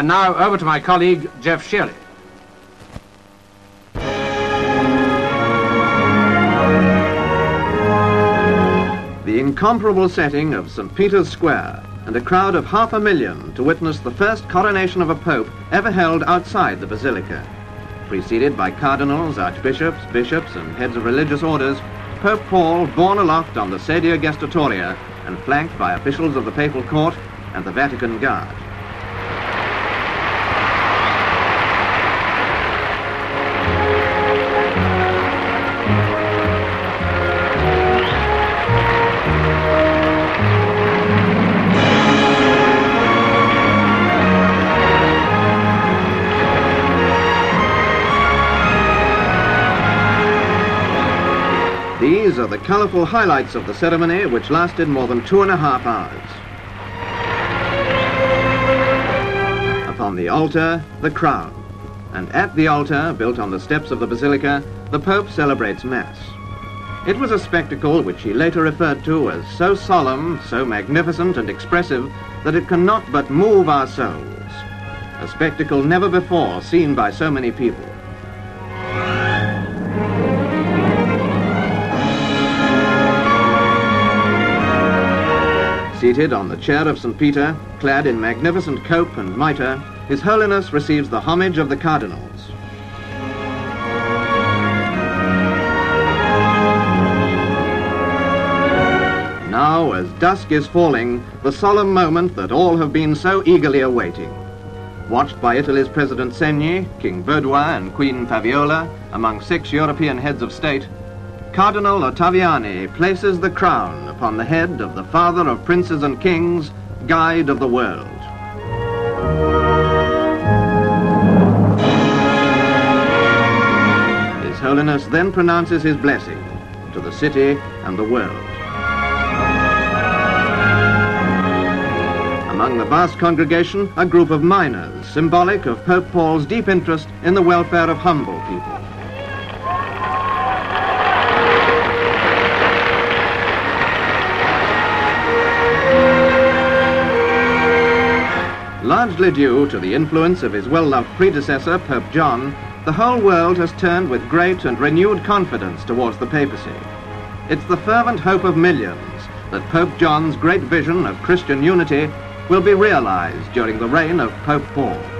And now over to my colleague, Jeff Shirley. The incomparable setting of St. Peter's Square and a crowd of half a million to witness the first coronation of a pope ever held outside the basilica. Preceded by cardinals, archbishops, bishops, and heads of religious orders, Pope Paul borne aloft on the Sedia Gestatoria and flanked by officials of the papal court and the Vatican Guard. These are the colourful highlights of the ceremony, which lasted more than two and a half hours. Upon the altar, the crown. And at the altar, built on the steps of the basilica, the Pope celebrates Mass. It was a spectacle which he later referred to as so solemn, so magnificent and expressive that it cannot but move our souls. A spectacle never before seen by so many people. Seated on the chair of St. Peter, clad in magnificent cope and mitre, His Holiness receives the homage of the cardinals. Now, as dusk is falling, the solemn moment that all have been so eagerly awaiting. Watched by Italy's President Segni, King Baudouin and Queen Fabiola, among six European heads of state, Cardinal Ottaviani places the crown upon the head of the father of princes and kings, guide of the world. His Holiness then pronounces his blessing to the city and the world. Among the vast congregation, a group of miners, symbolic of Pope Paul's deep interest in the welfare of humble people. Largely due to the influence of his well-loved predecessor, Pope John, the whole world has turned with great and renewed confidence towards the papacy. It's the fervent hope of millions that Pope John's great vision of Christian unity will be realized during the reign of Pope Paul.